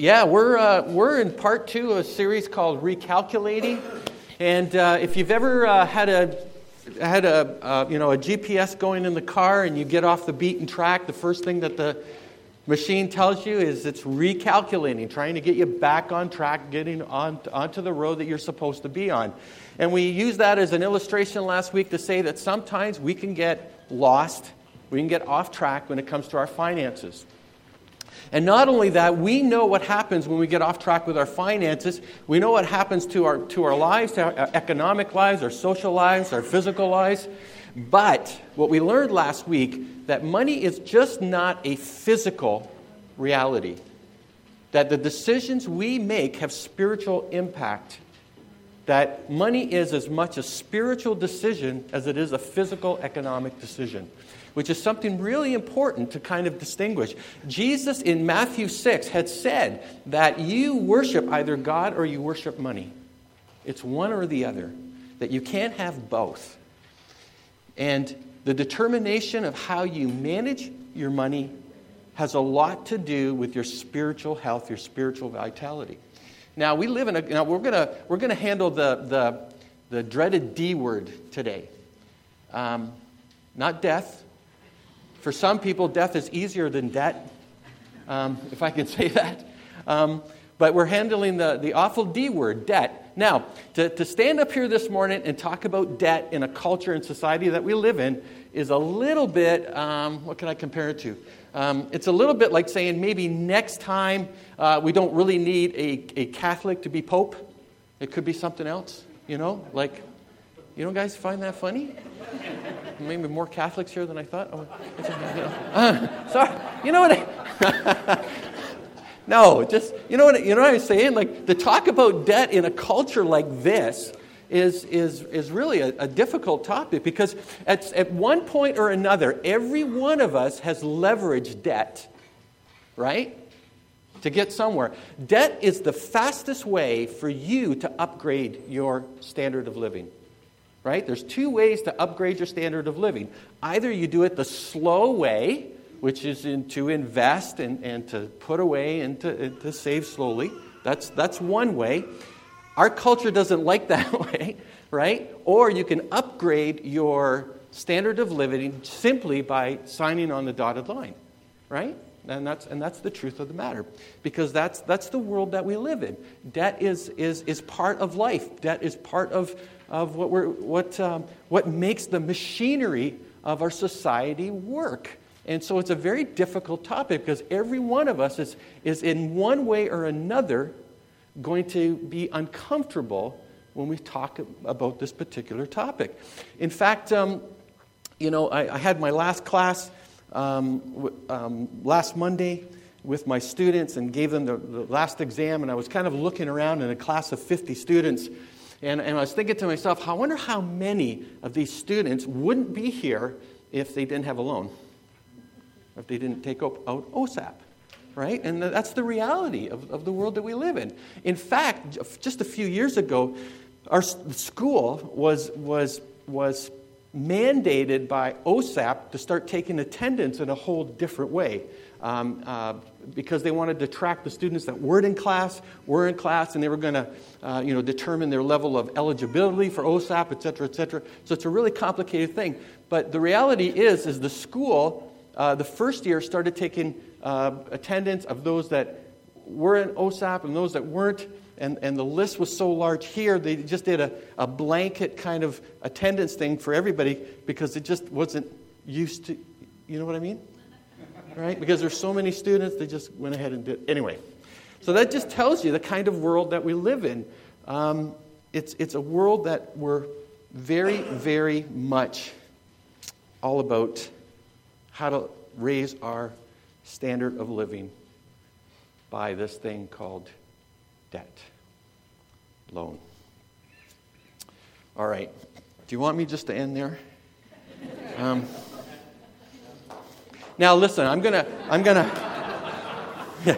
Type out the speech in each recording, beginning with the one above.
Yeah, we're, uh, we're in part two of a series called Recalculating. And uh, if you've ever uh, had a had a uh, you know a GPS going in the car and you get off the beaten track, the first thing that the machine tells you is it's recalculating, trying to get you back on track, getting on onto the road that you're supposed to be on. And we used that as an illustration last week to say that sometimes we can get lost, we can get off track when it comes to our finances. And not only that, we know what happens when we get off track with our finances. We know what happens to our, to our lives, to our uh, economic lives, our social lives, our physical lives. But what we learned last week that money is just not a physical reality. That the decisions we make have spiritual impact. That money is as much a spiritual decision as it is a physical economic decision which is something really important to kind of distinguish. Jesus in Matthew 6 had said that you worship either God or you worship money. It's one or the other, that you can't have both. And the determination of how you manage your money has a lot to do with your spiritual health, your spiritual vitality. Now, we live in a, now we're going we're gonna handle the, the, the dreaded D word today. Um, not death, for some people, death is easier than debt, um, if I can say that. Um, but we're handling the, the awful D word, debt. Now, to, to stand up here this morning and talk about debt in a culture and society that we live in is a little bit, um, what can I compare it to? Um, it's a little bit like saying maybe next time uh, we don't really need a, a Catholic to be Pope. It could be something else, you know? Like, you don't guys find that funny? Maybe more Catholics here than I thought. Oh, you know, uh, sorry. You know what? I, no, just you know what you know what I'm saying. Like the talk about debt in a culture like this is is is really a, a difficult topic because at at one point or another, every one of us has leveraged debt, right? To get somewhere. Debt is the fastest way for you to upgrade your standard of living right? There's two ways to upgrade your standard of living. Either you do it the slow way, which is in, to invest and, and to put away and to, and to save slowly. That's, that's one way. Our culture doesn't like that way, right? Or you can upgrade your standard of living simply by signing on the dotted line, right? And that's, and that's the truth of the matter. Because that's, that's the world that we live in. Debt is, is, is part of life, debt is part of, of what, we're, what, um, what makes the machinery of our society work. And so it's a very difficult topic because every one of us is, is in one way or another going to be uncomfortable when we talk about this particular topic. In fact, um, you know, I, I, had my last class um, w- um, last Monday with my students and gave them the, the last exam, and I was kind of looking around in a class of 50 students and, and I was thinking to myself, I wonder how many of these students wouldn't be here if they didn't have a loan, if they didn't take out OSAP, right? And that's the reality of, of the world that we live in. In fact, just a few years ago, our school was, was, was mandated by OSAP to start taking attendance in a whole different way. Um, uh, because they wanted to track the students that weren't in class, were in class, and they were going to uh, you know, determine their level of eligibility for OSAP, et cetera, et cetera. So it's a really complicated thing. But the reality is, is the school, uh, the first year, started taking uh, attendance of those that were in OSAP and those that weren't. And, and the list was so large here, they just did a, a blanket kind of attendance thing for everybody because it just wasn't used to, you know what I mean? Right? Because there's so many students, they just went ahead and did. Anyway, so that just tells you the kind of world that we live in. Um, it's, it's a world that we're very, very much all about how to raise our standard of living by this thing called debt, loan. All right. Do you want me just to end there? Um, now, listen, I'm going to, I'm going to, yeah.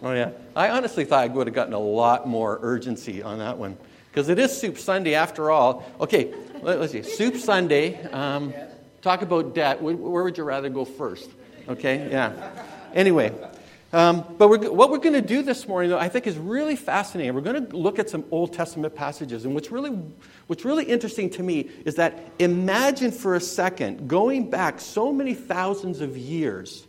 Oh, yeah. I honestly thought I would have gotten a lot more urgency on that one because it is Soup Sunday after all. Okay, let, us see. Soup Sunday. Um, talk about debt. Where, where would you rather go first? Okay, yeah. Anyway, Um, but we're, what we're going to do this morning, though, I think is really fascinating. We're going to look at some Old Testament passages. And what's really, what's really interesting to me is that imagine for a second going back so many thousands of years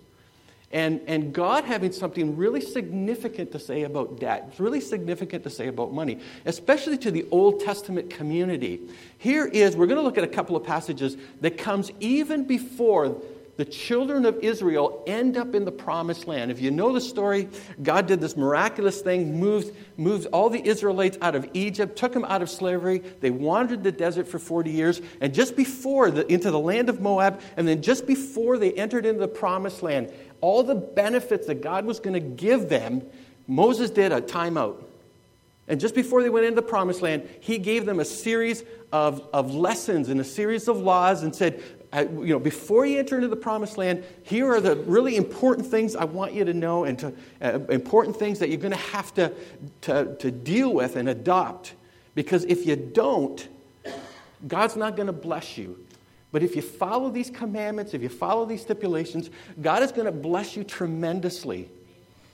and, and God having something really significant to say about debt, it's really significant to say about money, especially to the Old Testament community. Here is, we're going to look at a couple of passages that comes even before the children of Israel end up in the promised land. If you know the story, God did this miraculous thing, moved, moved all the Israelites out of Egypt, took them out of slavery. They wandered the desert for 40 years, and just before, the, into the land of Moab, and then just before they entered into the promised land, all the benefits that God was going to give them, Moses did a timeout. And just before they went into the promised land, he gave them a series of, of lessons and a series of laws and said, you know, before you enter into the promised land, here are the really important things I want you to know and to, uh, important things that you're going to have to, to, to deal with and adopt. Because if you don't, God's not going to bless you. But if you follow these commandments, if you follow these stipulations, God is going to bless you tremendously.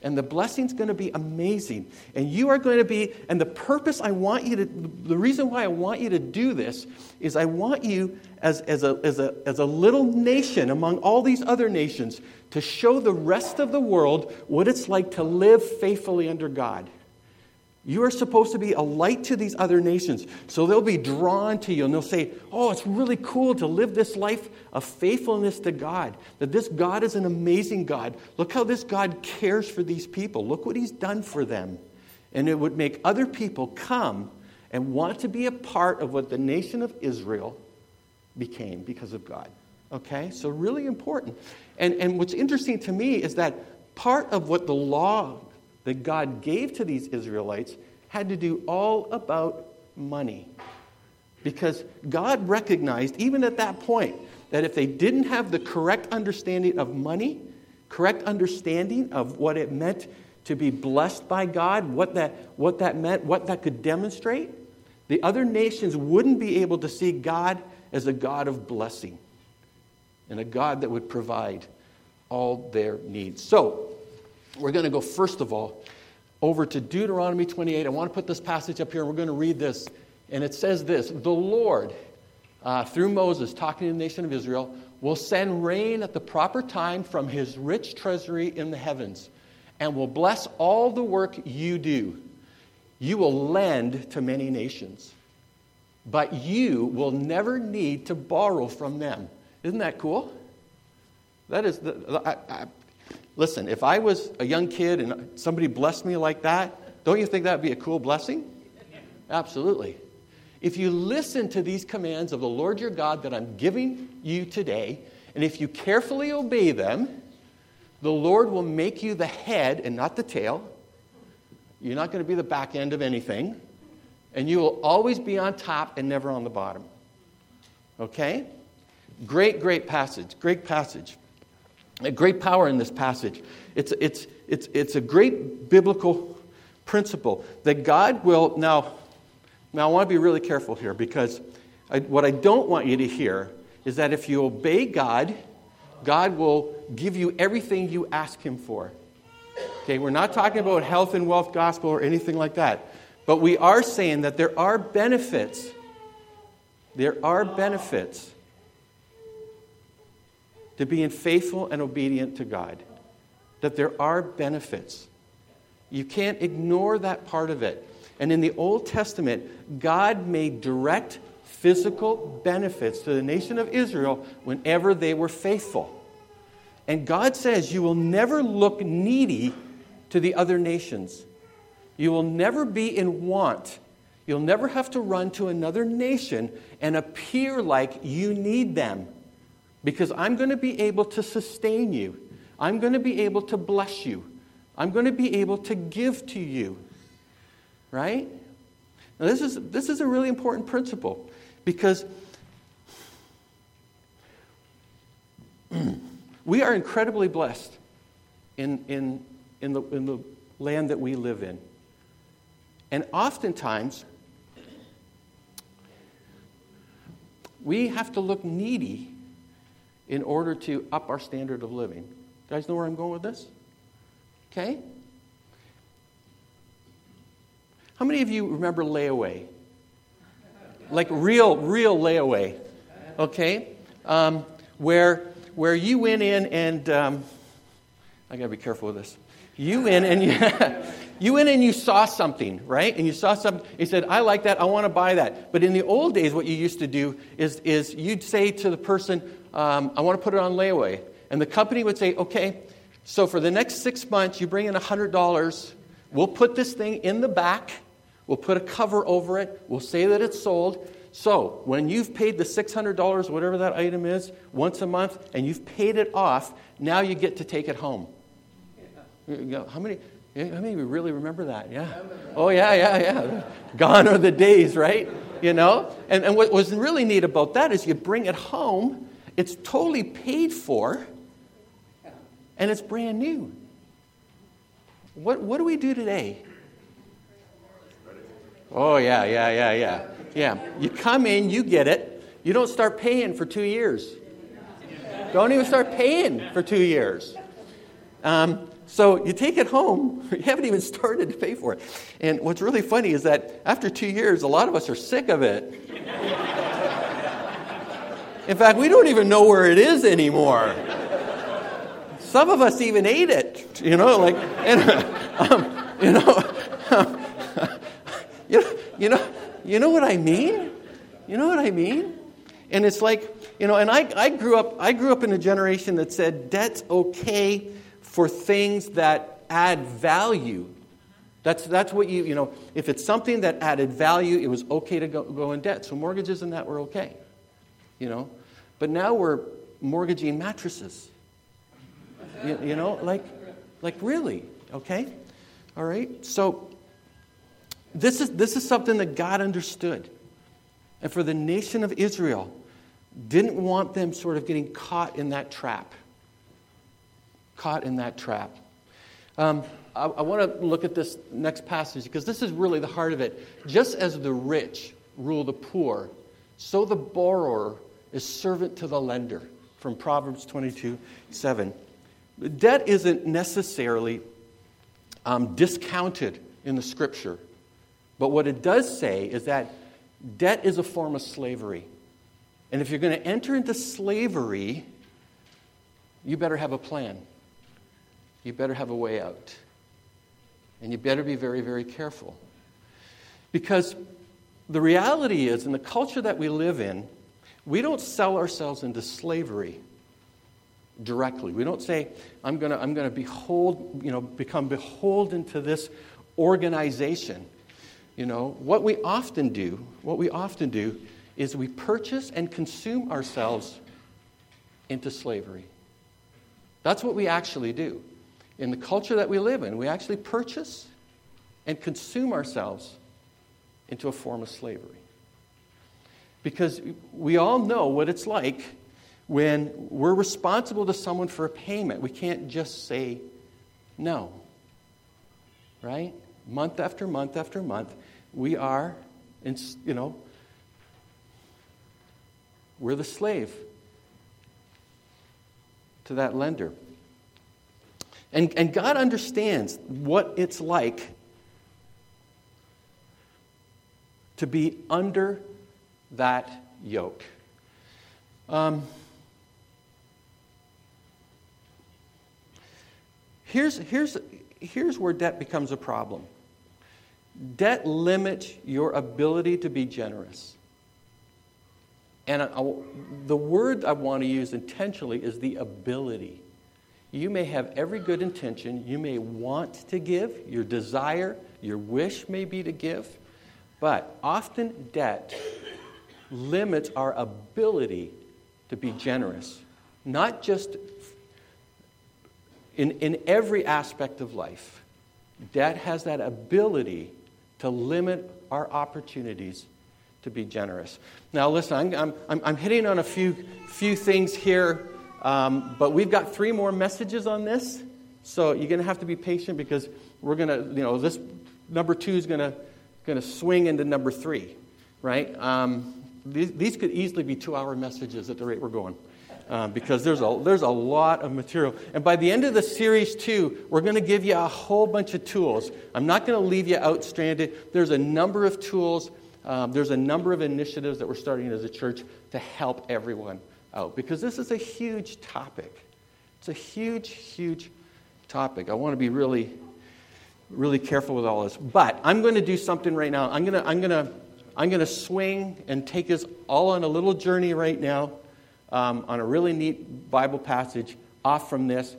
And the blessing's going to be amazing. And you are going to be, and the purpose I want you to, the reason why I want you to do this is I want you as, as, a, as, a, as a little nation among all these other nations to show the rest of the world what it's like to live faithfully under God. You are supposed to be a light to these other nations. So they'll be drawn to you and they'll say, Oh, it's really cool to live this life of faithfulness to God. That this God is an amazing God. Look how this God cares for these people. Look what He's done for them. And it would make other people come and want to be a part of what the nation of Israel became because of God. Okay? So, really important. And, and what's interesting to me is that part of what the law that God gave to these Israelites had to do all about money. Because God recognized, even at that point, that if they didn't have the correct understanding of money, correct understanding of what it meant to be blessed by God, what that, what that meant, what that could demonstrate, the other nations wouldn't be able to see God as a God of blessing and a God that would provide all their needs. So, we're going to go, first of all, over to Deuteronomy 28. I want to put this passage up here, and we're going to read this. And it says this The Lord, uh, through Moses, talking to the nation of Israel, will send rain at the proper time from his rich treasury in the heavens, and will bless all the work you do. You will lend to many nations, but you will never need to borrow from them. Isn't that cool? That is, the, I, I, Listen, if I was a young kid and somebody blessed me like that, don't you think that would be a cool blessing? Absolutely. If you listen to these commands of the Lord your God that I'm giving you today, and if you carefully obey them, the Lord will make you the head and not the tail. You're not going to be the back end of anything. And you will always be on top and never on the bottom. Okay? Great, great passage. Great passage a great power in this passage. It's, it's, it's, it's a great biblical principle that God will. Now, now I want to be really careful here because I, what I don't want you to hear is that if you obey God, God will give you everything you ask Him for. Okay, we're not talking about health and wealth gospel or anything like that. But we are saying that there are benefits. There are benefits to being faithful and obedient to God, that there are benefits. You can't ignore that part of it. And in the Old Testament, God made direct physical benefits to the nation of Israel whenever they were faithful. And God says, You will never look needy to the other nations. You will never be in want. You'll never have to run to another nation and appear like you need them because I'm going to be able to sustain you. I'm going to be able to bless you. I'm going to be able to give to you. Right? Now, this is, this is a really important principle because we are incredibly blessed in, in, in, the, in the land that we live in. And oftentimes, we have to look needy in order to up our standard of living. You guys know where I'm going with this? Okay? How many of you remember layaway? Like real, real layaway. Okay? Um, where, where you went in and, um, I gotta be careful with this. You went and you, you went and you saw something, right? And you saw something, you said, I like that, I wanna buy that. But in the old days, what you used to do is, is you'd say to the person, um, I wanna put it on layaway. And the company would say, okay, so for the next six months, you bring in $100. We'll put this thing in the back. We'll put a cover over it. We'll say that it's sold. So when you've paid the $600, whatever that item is, once a month, and you've paid it off, now you get to take it home. How many? Many of you really remember that? Yeah. Oh, yeah, yeah, yeah. Gone are the days, right? You know? And, and what was really neat about that is you bring it home, it's totally paid for, and it's brand new. What, what do we do today? Oh, yeah, yeah, yeah, yeah. Yeah. You come in, you get it. You don't start paying for two years. Don't even start paying for two years. Um, so you take it home, you haven't even started to pay for it. And what's really funny is that after two years, a lot of us are sick of it. In fact, we don't even know where it is anymore. Some of us even ate it, you know, like, and, um, you know, um, you know, you know, you know what I mean? You know what I mean? And it's like, you know, and I, I grew up, I grew up in a generation that said debt's okay for things that add value. That's, that's what you, you know, if it's something that added value, it was okay to go, go in debt. So mortgages and that were okay, you know. But now we're mortgaging mattresses. You, you know, like, like really, okay? All right? So this is, this is something that God understood. And for the nation of Israel, didn't want them sort of getting caught in that trap. Caught in that trap. Um, I, I want to look at this next passage because this is really the heart of it. Just as the rich rule the poor, so the borrower is servant to the lender. From Proverbs 22 7. Debt isn't necessarily um, discounted in the scripture, but what it does say is that debt is a form of slavery. And if you're going to enter into slavery, you better have a plan. You better have a way out. And you better be very, very careful. Because the reality is, in the culture that we live in, we don't sell ourselves into slavery directly. We don't say, I'm going to I'm to behold, you know, become beholden to this organization. You know, what we often do, what we often do is we purchase and consume ourselves into slavery. That's what we actually do. In the culture that we live in, we actually purchase and consume ourselves into a form of slavery. Because we all know what it's like when we're responsible to someone for a payment, we can't just say no. Right? Month after month after month, we are, in, you know, we're the slave to that lender. And, and God understands what it's like to be under that yoke. Um, Here's, here's, here's where debt becomes a problem debt limits your ability to be generous. And I, I, the word I want to use intentionally is the ability. You may have every good intention, you may want to give, your desire, your wish may be to give, but often debt limits our ability to be generous, not just in, in every aspect of life, debt has that ability to limit our opportunities to be generous. Now, listen, I'm, I'm, I'm hitting on a few, few things here, um, but we've got three more messages on this. So you're going to have to be patient because we're going to, you know, this number two is going to, going to swing into number three, right? Um, these, these could easily be two hour messages at the rate we're going. Uh, because there's a, there's a lot of material. And by the end of the series, too, we're going to give you a whole bunch of tools. I'm not going to leave you out stranded. There's a number of tools, um, there's a number of initiatives that we're starting as a church to help everyone out because this is a huge topic. It's a huge, huge topic. I want to be really, really careful with all this. But I'm going to do something right now. I'm going to, I'm going to, I'm going to swing and take us all on a little journey right now um, on a really neat Bible passage off from this,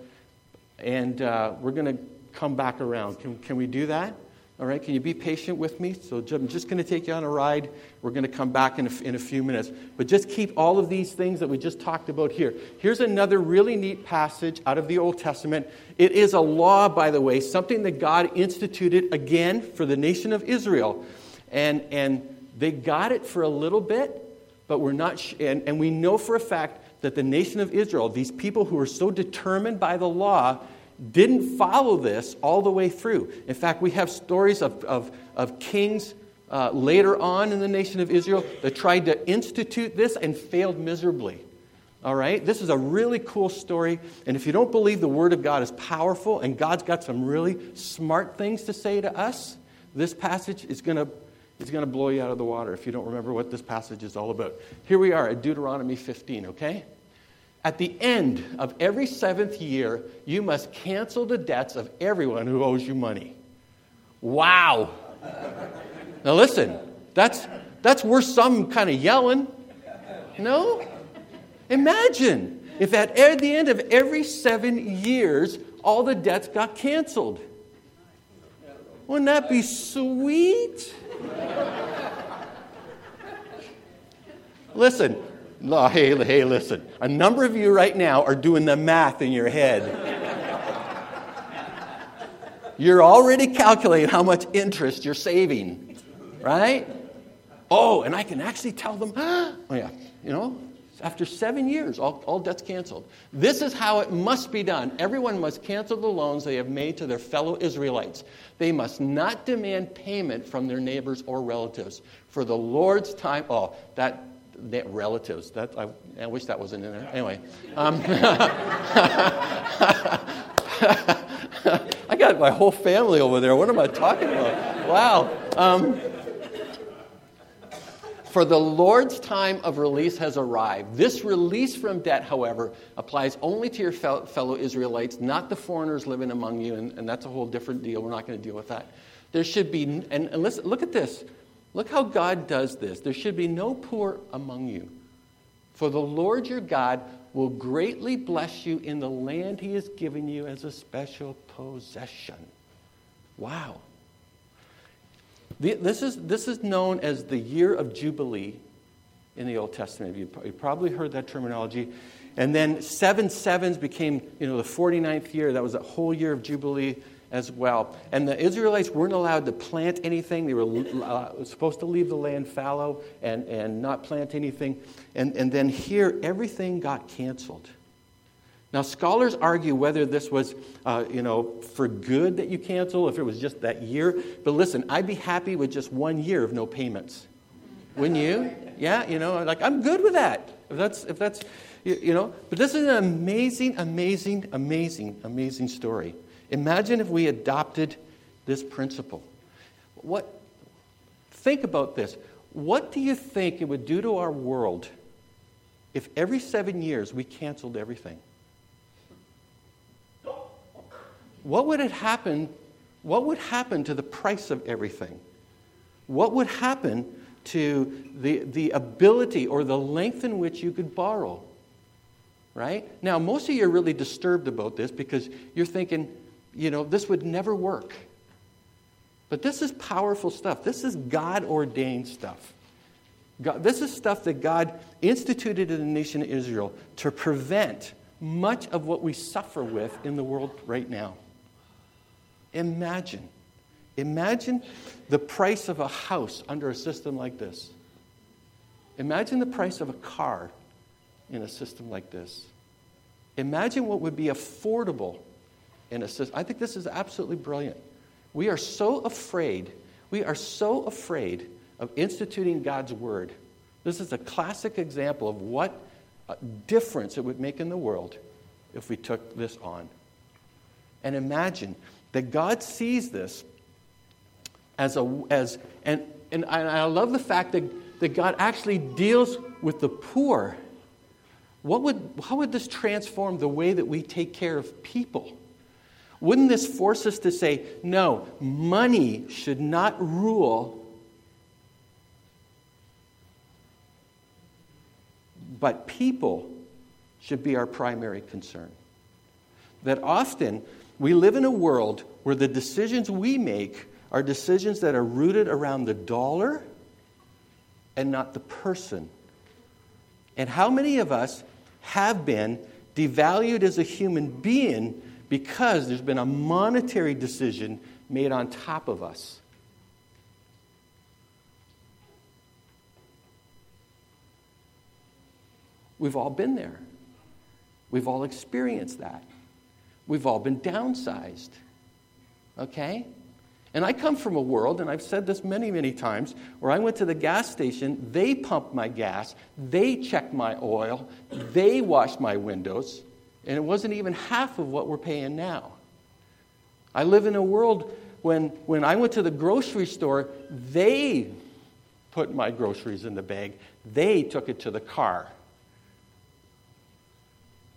and uh, we're going to come back around. Can, can we do that? All right, can you be patient with me? So I'm just going to take you on a ride. We're going to come back in a, in a few minutes. But just keep all of these things that we just talked about here. Here's another really neat passage out of the Old Testament. It is a law, by the way, something that God instituted again for the nation of Israel. And, and they got it for a little bit, but we're not, sh- and, and we know for a fact that the nation of Israel, these people who were so determined by the law, didn't follow this all the way through. In fact, we have stories of, of, of kings uh, later on in the nation of Israel that tried to institute this and failed miserably. All right? This is a really cool story. And if you don't believe the Word of God is powerful and God's got some really smart things to say to us, this passage is going to it's going to blow you out of the water if you don't remember what this passage is all about. Here we are at Deuteronomy 15, okay? At the end of every seventh year, you must cancel the debts of everyone who owes you money. Wow. Now listen, that's, that's worth some kind of yelling. No? Imagine if at the end of every seven years, all the debts got canceled. Wouldn't that be sweet? listen, hey, hey, listen. A number of you right now are doing the math in your head. you're already calculating how much interest you're saving, right? Oh, and I can actually tell them, oh, yeah, you know, after seven years, all, all debts canceled. This is how it must be done. Everyone must cancel the loans they have made to their fellow Israelites. They must not demand payment from their neighbors or relatives. For the Lord's time, oh, that, that relatives, that, I, I, wish that wasn't in there. Anyway. Um, I got my whole family over there. What am I talking about? Wow. Um, for the Lord's time of release has arrived. This release from debt, however, applies only to your fellow Israelites, not the foreigners living among you, and, and that's a whole different deal. We're not going to deal with that. There should be, and, and listen, look at this. Look how God does this. There should be no poor among you. For the Lord your God will greatly bless you in the land he has given you as a special possession. Wow. This is, this is known as the year of Jubilee in the Old Testament. You probably heard that terminology. And then seven sevens became, you know, the 49th year. That was a whole year of Jubilee as well. And the Israelites weren't allowed to plant anything. They were uh, supposed to leave the land fallow and, and not plant anything. And, and then here, everything got canceled. Now, scholars argue whether this was, uh, you know, for good that you cancel, if it was just that year. But listen, I'd be happy with just one year of no payments. Wouldn't you? Yeah, you know, like I'm good with that. If that's, if that's, you, you know. But this is an amazing, amazing, amazing, amazing story. Imagine if we adopted this principle. What? Think about this. What do you think it would do to our world if every seven years we canceled everything? what would it happen? What would happen to the price of everything? What would happen to the, the ability or the length in which you could borrow? Right? Now, most of you are really disturbed about this because you're thinking, you know, this would never work. But this is powerful stuff. This is God ordained stuff. God, this is stuff that God instituted in the nation of Israel to prevent much of what we suffer with in the world right now. Imagine. Imagine the price of a house under a system like this. Imagine the price of a car in a system like this. Imagine what would be affordable in a system. I think this is absolutely brilliant. We are so afraid, we are so afraid of instituting God's word. This is a classic example of what uh, difference it would make in the world if we took this on. And imagine that God sees this as a, as, and, and I love the fact that, that God actually deals with the poor. What would, how would this transform the way that we take care of people? Wouldn't this force us to say, no, money should not rule, but people should be our primary concern? That often we live in a world where the decisions we make are decisions that are rooted around the dollar and not the person. And how many of us have been devalued as a human being because there's been a monetary decision made on top of us. We've all been there. We've all experienced that. We've all been downsized. Okay? And I come from a world, and I've said this many, many times, where I went to the gas station, they pumped my gas, they checked my oil, they washed my windows, and it wasn't even half of what we're paying now. I live in a world when, when I went to the grocery store, they put my groceries in the bag, they took it to the car.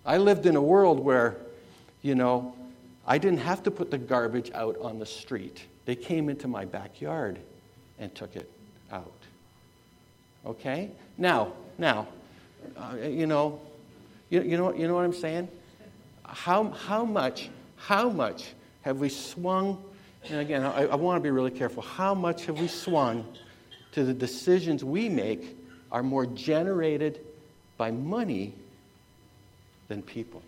I lived in a world where, you know, I didn't have to put the garbage out on the street. They came into my backyard and took it out. Okay? Now, now, uh, you know, you, you, know, you know what I'm saying? How, how much, how much have we swung, and again, I, I want to be really careful, how much have we swung to the decisions we make are more generated by money than people?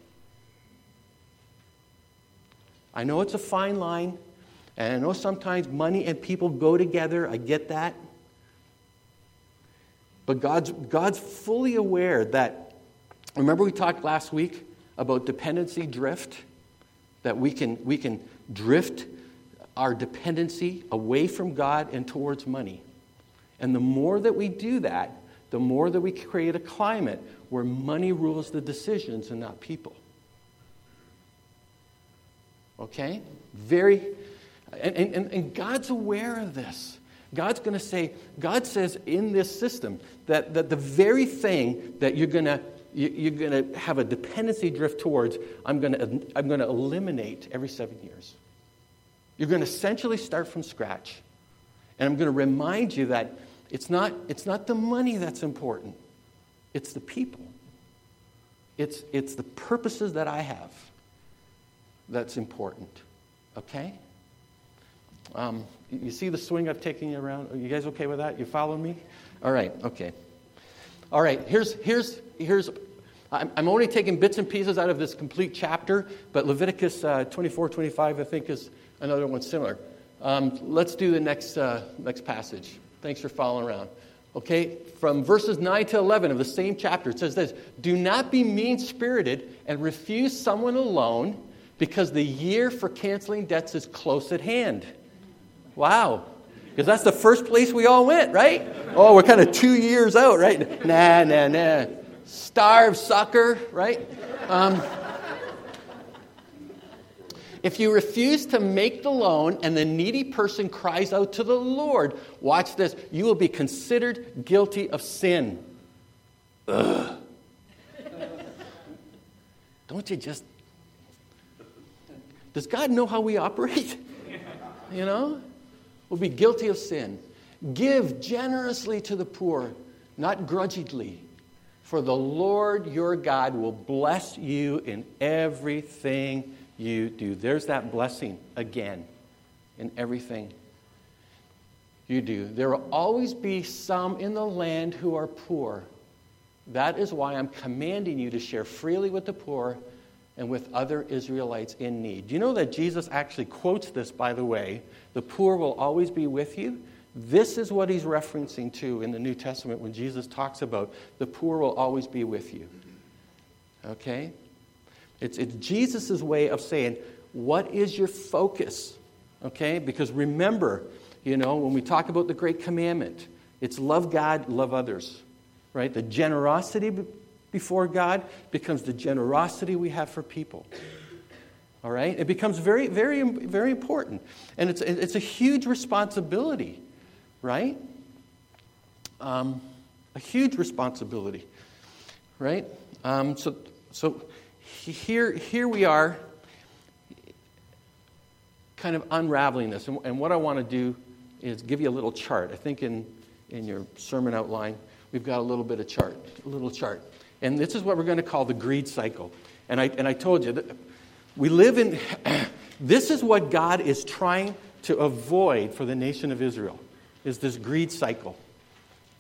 I know it's a fine line, and I know sometimes money and people go together. I get that. But God's, God's fully aware that, remember we talked last week about dependency drift, that we can, we can drift our dependency away from God and towards money. And the more that we do that, the more that we create a climate where money rules the decisions and not people. Okay? Very, and, and, and God's aware of this. God's going to say, God says in this system that, that the very thing that you're going to you're going to have a dependency drift towards, I'm going, to, I'm going to eliminate every seven years. You're going to essentially start from scratch. And I'm going to remind you that it's not, it's not the money that's important, it's the people. It's, it's the purposes that I have that's important. Okay? Um, you see the swing I've taken you around? Are you guys okay with that? You follow me? All right, okay. All right, here's, here's, here's I'm, only taking bits and pieces out of this complete chapter, but Leviticus uh, 24, 25, I think, is another one similar. Um, let's do the next, uh, next passage. Thanks for following around. Okay, from verses 9 to 11 of the same chapter, it says this Do not be mean spirited and refuse someone a loan because the year for canceling debts is close at hand. Wow, because that's the first place we all went, right? Oh, we're kind of two years out, right? Nah, nah, nah. Starve, sucker, right? Um, if you refuse to make the loan and the needy person cries out to the Lord, watch this, you will be considered guilty of sin. Ugh. Don't you just. Does God know how we operate? You know? We'll be guilty of sin. Give generously to the poor, not grudgingly, for the Lord your God will bless you in everything you do. There's that blessing again in everything you do. There will always be some in the land who are poor. That is why I'm commanding you to share freely with the poor and with other Israelites in need. You know that Jesus actually quotes this, by the way? The poor will always be with you. This is what he's referencing to in the New Testament when Jesus talks about the poor will always be with you. Okay? It's, it's Jesus' way of saying, what is your focus? Okay? Because remember, you know, when we talk about the great commandment, it's love God, love others. Right? The generosity before God becomes the generosity we have for people. All right? It becomes very, very, very important. And it's, it's a huge responsibility, right? Um, a huge responsibility, right? Um, so, so here, here we are, kind of unraveling this. And, and what I want to do is give you a little chart. I think in, in your sermon outline, we've got a little bit of chart, a little chart. And this is what we're going to call the greed cycle. And I, and I told you that we live in, this is what God is trying to avoid for the nation of Israel, is this greed cycle.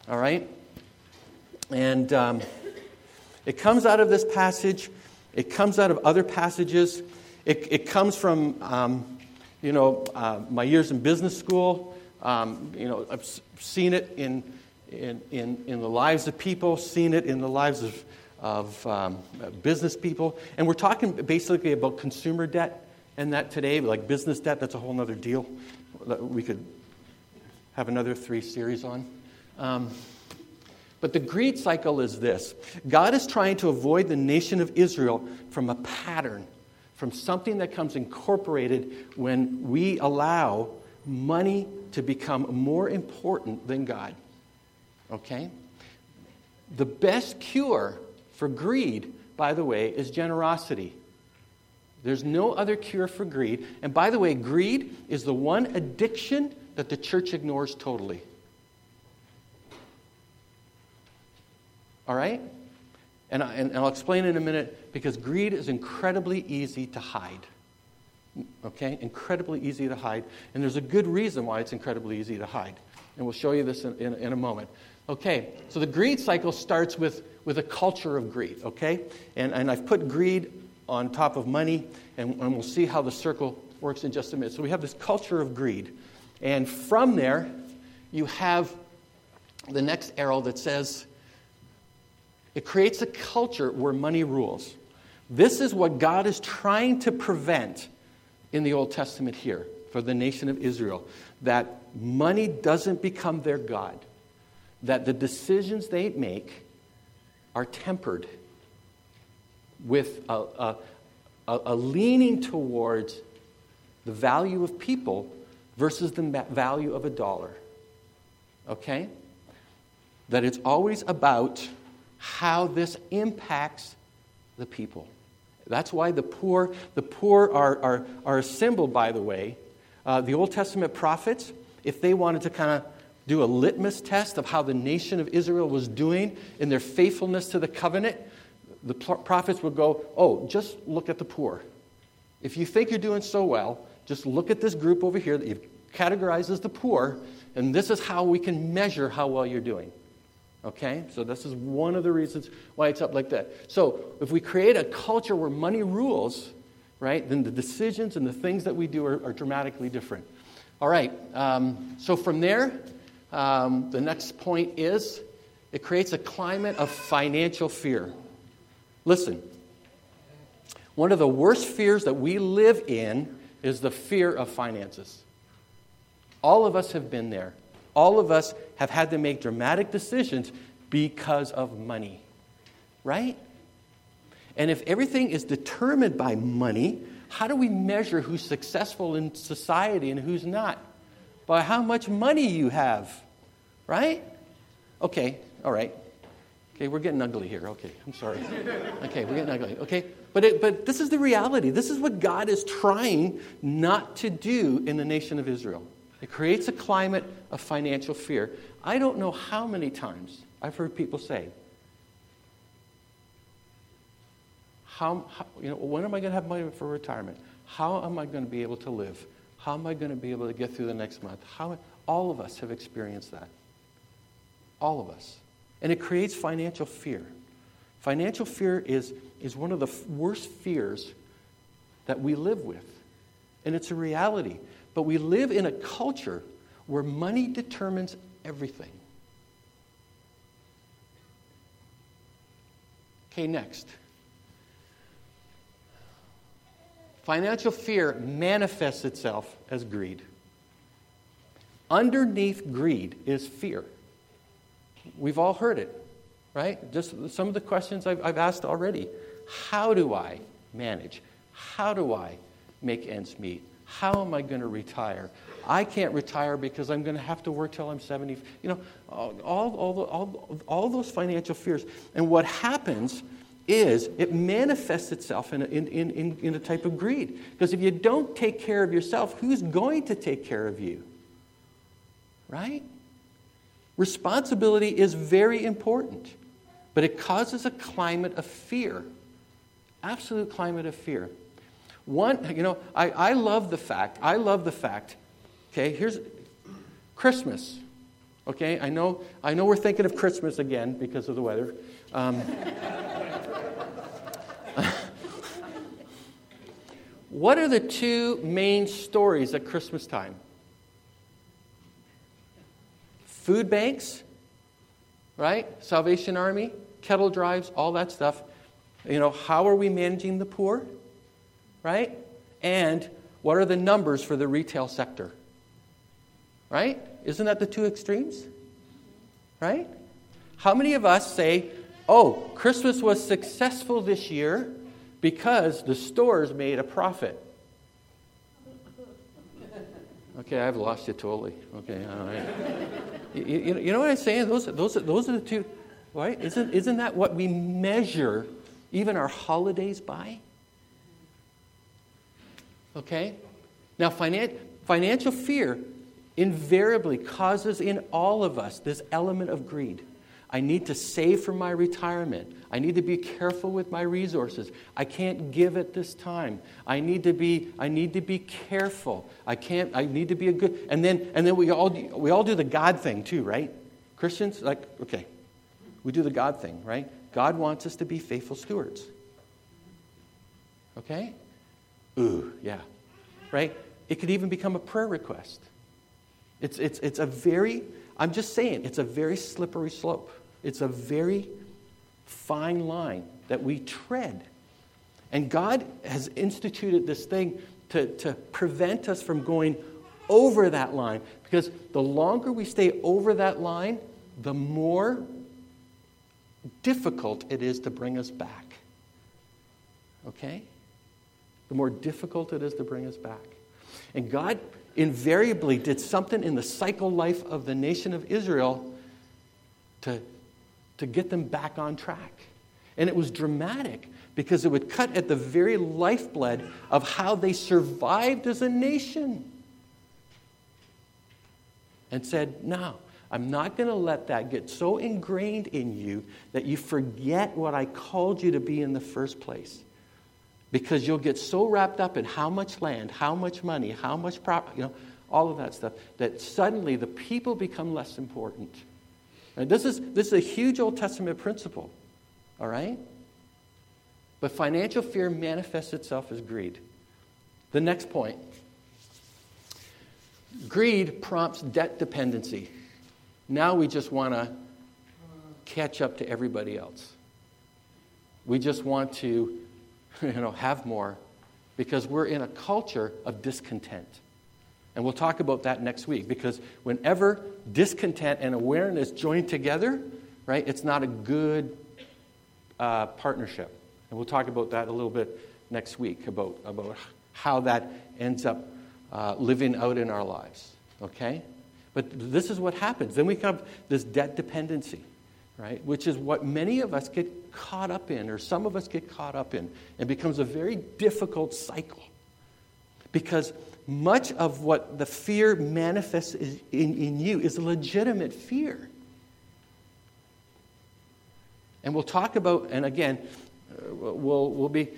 All right? And um, it comes out of this passage, it comes out of other passages, it, it comes from, um, you know, uh, my years in business school. Um, you know, I've seen it in, in, in, in, the lives of people, seen it in the lives of, of um, business people. And we're talking basically about consumer debt and that today, like business debt, that's a whole other deal that we could have another three series on. Um, but the greed cycle is this God is trying to avoid the nation of Israel from a pattern, from something that comes incorporated when we allow money to become more important than God. Okay? The best cure for greed, by the way, is generosity. There's no other cure for greed. And by the way, greed is the one addiction that the church ignores totally. All right? And, I, and I'll explain in a minute because greed is incredibly easy to hide. Okay? Incredibly easy to hide. And there's a good reason why it's incredibly easy to hide. And we'll show you this in, in, in a moment. Okay, so the greed cycle starts with, with a culture of greed, okay? And, and I've put greed on top of money, and, and we'll see how the circle works in just a minute. So we have this culture of greed. And from there, you have the next arrow that says it creates a culture where money rules. This is what God is trying to prevent in the Old Testament here for the nation of Israel that money doesn't become their God, that the decisions they make are tempered with a, a, a, leaning towards the value of people versus the value of a dollar. Okay? That it's always about how this impacts the people. That's why the poor, the poor are, are, are a symbol, by the way. Uh, the Old Testament prophets, if they wanted to kind of do a litmus test of how the nation of Israel was doing in their faithfulness to the covenant, the prophets would go, Oh, just look at the poor. If you think you're doing so well, just look at this group over here that you've categorized as the poor, and this is how we can measure how well you're doing. Okay? So, this is one of the reasons why it's up like that. So, if we create a culture where money rules, right, then the decisions and the things that we do are, are dramatically different. All right. Um, so, from there, um, the next point is it creates a climate of financial fear. Listen, one of the worst fears that we live in is the fear of finances. All of us have been there. All of us have had to make dramatic decisions because of money, right? And if everything is determined by money, how do we measure who's successful in society and who's not? By how much money you have, right? Okay, all right. Okay, we're getting ugly here. Okay, I'm sorry. Okay, we're getting ugly. Okay, but, it, but this is the reality. This is what God is trying not to do in the nation of Israel. It creates a climate of financial fear. I don't know how many times I've heard people say, how, how, you know, when am I going to have money for retirement? How am I going to be able to live? How am I going to be able to get through the next month? How, all of us have experienced that. All of us. And it creates financial fear. Financial fear is, is one of the worst fears that we live with. And it's a reality. But we live in a culture where money determines everything. Okay, next. Financial fear manifests itself as greed. Underneath greed is fear. We've all heard it. right? Just some of the questions I've, I've asked already. How do I manage? How do I make ends meet? How am I going to retire? I can't retire because I'm going to have to work till I'm 70. You know, all, all, all, all, those financial fears. And what happens is it manifests itself in a, in, in, in a type of greed. Because if you don't take care of yourself, who's going to take care of you? Right? Responsibility is very important, but it causes a climate of fear. Absolute climate of fear. One, you know, I, I love the fact, I love the fact, okay, here's Christmas. Okay, I know, I know we're thinking of Christmas again because of the weather. Um, what are the two main stories at Christmas time? Food banks, right? Salvation Army, kettle drives, all that stuff. You know, how are we managing the poor? Right? And what are the numbers for the retail sector? Right? Isn't that the two extremes? Right? How many of us say, oh, Christmas was successful this year because the stores made a profit? Okay, I've lost you totally. Okay, all right. You, you, know what I'm saying? Those, those, those are the two, right? Isn't, isn't that what we measure even our holidays by? Okay? Now, finan- financial fear invariably causes in all of us this element of greed. I need to save for my retirement. I need to be careful with my resources. I can't give at this time. I need to be, I need to be careful. I can't, I need to be a good and then and then we all we all do the God thing too, right? Christians, like, okay, we do the God thing, right? God wants us to be faithful stewards. Okay? Ooh, yeah. Right? It could even become a prayer request. It's, it's, it's a very, I'm just saying, it's a very slippery slope. It's a very fine line that we tread. And God has instituted this thing to, to prevent us from going over that line. Because the longer we stay over that line, the more difficult it is to bring us back. Okay? The more difficult it is to bring us back. And God invariably did something in the cycle life of the nation of Israel to, to get them back on track. And it was dramatic because it would cut at the very lifeblood of how they survived as a nation. And said, No, I'm not going to let that get so ingrained in you that you forget what I called you to be in the first place. Because you'll get so wrapped up in how much land, how much money, how much property, you know, all of that stuff, that suddenly the people become less important. And this is, this is a huge Old Testament principle, all right? But financial fear manifests itself as greed. The next point greed prompts debt dependency. Now we just want to catch up to everybody else. We just want to, you know, have more because we're in a culture of discontent. And we'll talk about that next week because whenever discontent and awareness join together, right, it's not a good uh, partnership. And we'll talk about that a little bit next week about, about how that ends up uh, living out in our lives. Okay? But this is what happens. Then we have this debt dependency, right? Which is what many of us get caught up in, or some of us get caught up in, and becomes a very difficult cycle. Because much of what the fear manifests in, in you is legitimate fear. And we'll talk about, and again, uh, we'll, we'll be,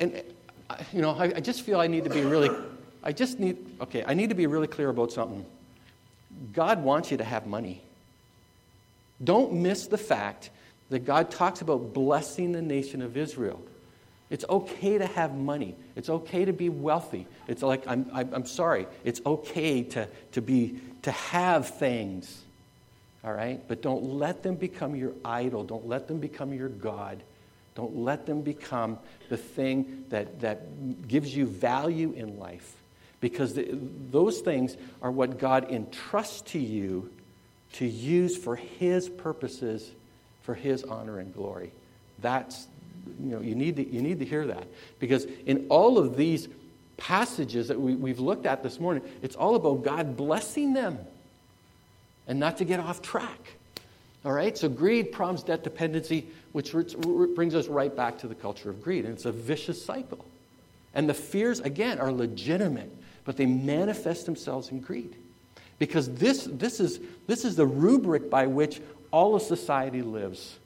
and uh, you know, I, I just feel I need to be really, I just need, okay, I need to be really clear about something. God wants you to have money. Don't miss the fact that God talks about blessing the nation of Israel. It's okay to have money. It's okay to be wealthy. It's like, I'm, I'm sorry, it's okay to, to, be, to have things. All right? But don't let them become your idol. Don't let them become your God. Don't let them become the thing that, that gives you value in life because the, those things are what God entrusts to you to use for His purposes for his honor and glory. That's, you know, you need to, you need to hear that. Because in all of these passages that we, we've looked at this morning, it's all about God blessing them and not to get off track. All right? So greed, problems, debt, dependency, which brings us right back to the culture of greed. And it's a vicious cycle. And the fears, again, are legitimate, but they manifest themselves in greed. Because this, this, is, this is the rubric by which all of society lives.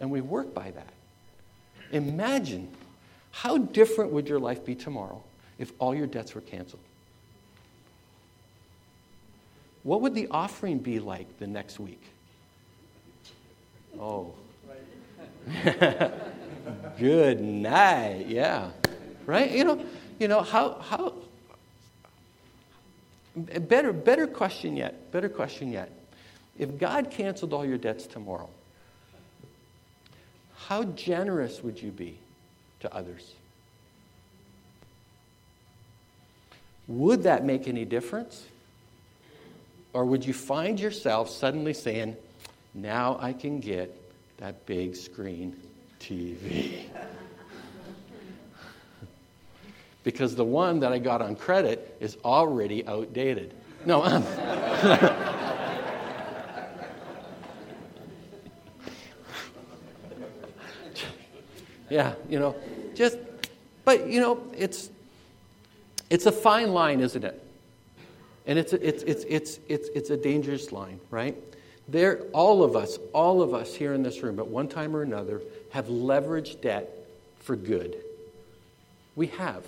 And we work by that. Imagine how different would your life be tomorrow if all your debts were canceled? What would the offering be like the next week? Oh. Good night. Yeah. Right? You know, you know how how better better question yet. Better question yet. If God canceled all your debts tomorrow, how generous would you be to others? Would that make any difference? Or would you find yourself suddenly saying, now I can get that big screen TV? because the one that I got on credit is already outdated. No, yeah, you know, just, but you know, it's it's a fine line, isn't it? And it's a, it's, it's, it's, it's, it's a dangerous line, right? There, all of us, all of us here in this room at one time or another have leveraged debt for good. We have.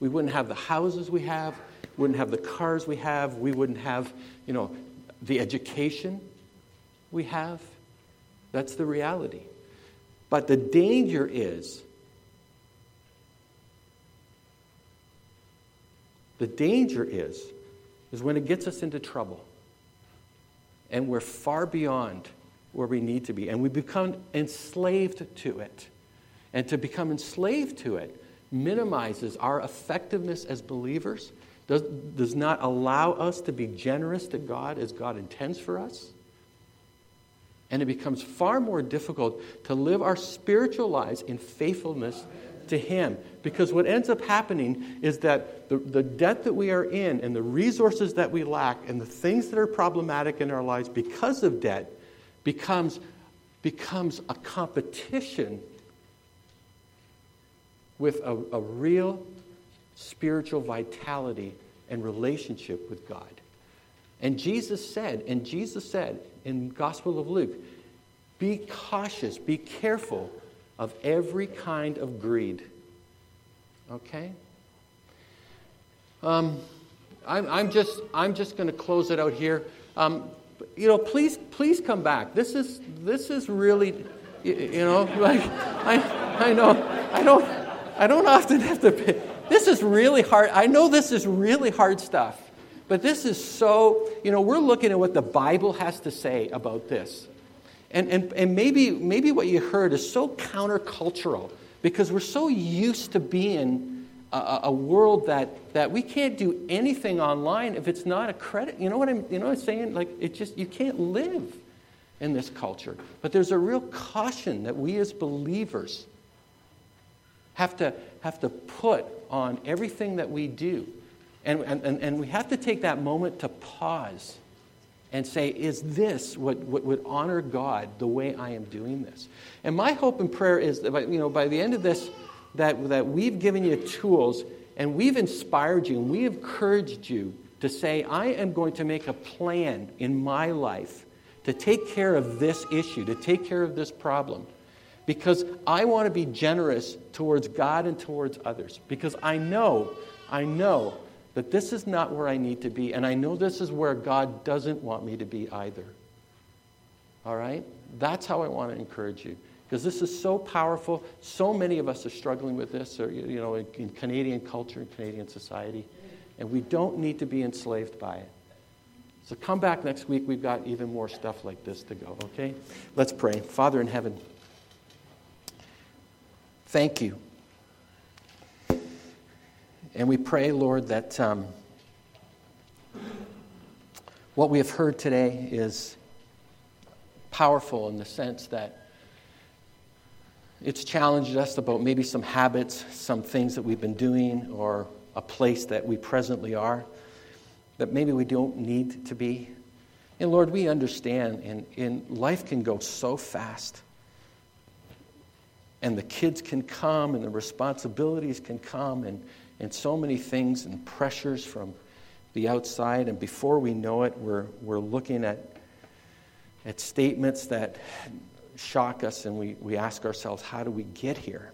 We wouldn't have the houses we have, wouldn't have the cars we have, we wouldn't have, you know, the education we have. That's the reality. But the danger is The danger is, is when it gets us into trouble and we're far beyond where we need to be and we become enslaved to it. And to become enslaved to it minimizes our effectiveness as believers, does, does not allow us to be generous to God as God intends for us. And it becomes far more difficult to live our spiritual lives in faithfulness to Him. Because what ends up happening is that the, the debt that we are in and the resources that we lack and the things that are problematic in our lives because of debt becomes, becomes a competition with a, a real spiritual vitality and relationship with God. And Jesus said, and Jesus said in Gospel of Luke, be cautious, be careful of every kind of greed. Okay? Um, I'm, I'm, just, I'm just going to close it out here. Um, you know, please, please come back. This is, this is really, you, you know, like, I, I know, I don't, I don't often have to, pay. this is really hard. I know this is really hard stuff, but this is so, you know, we're looking at what the Bible has to say about this. And, and, and maybe, maybe what you heard is so countercultural because we're so used to being a, a, world that, that we can't do anything online if it's not a credit. You know what I'm, you know what I'm saying? Like, it just, you can't live in this culture. But there's a real caution that we as believers have to, have to put on everything that we do. And, and, and we have to take that moment to pause and say, is this what, what would honor God the way I am doing this? And my hope and prayer is that by, you know, by the end of this, that, that we've given you tools and we've inspired you and we have encouraged you to say, I am going to make a plan in my life to take care of this issue, to take care of this problem. Because I want to be generous towards God and towards others. Because I know, I know that this is not where I need to be, and I know this is where God doesn't want me to be either. All right? That's how I want to encourage you. Because this is so powerful. So many of us are struggling with this, or, you know, in, in Canadian culture and Canadian society. And we don't need to be enslaved by it. So come back next week. We've got even more stuff like this to go, okay? Let's pray. Father in heaven, thank you and we pray, Lord, that um, what we have heard today is powerful in the sense that it's challenged us about maybe some habits, some things that we've been doing, or a place that we presently are that maybe we don't need to be. And Lord, we understand, and, and life can go so fast. And the kids can come, and the responsibilities can come, and, and so many things and pressures from the outside. And before we know it, we're, we're looking at, at statements that shock us, and we, we ask ourselves, how do we get here?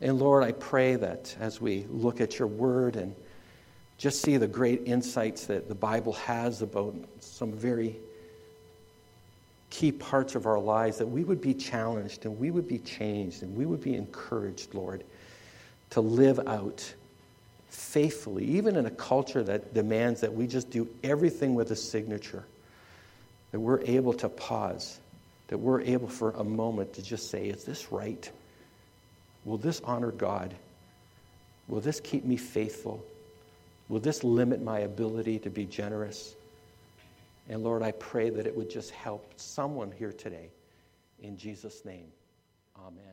And Lord, I pray that as we look at your word and just see the great insights that the Bible has about some very key parts of our lives, that we would be challenged and we would be changed and we would be encouraged, Lord, to live out faithfully, even in a culture that demands that we just do everything with a signature, that we're able to pause, that we're able for a moment to just say, Is this right? Will this honor God? Will this keep me faithful? Will this limit my ability to be generous? And Lord, I pray that it would just help someone here today. In Jesus' name, amen.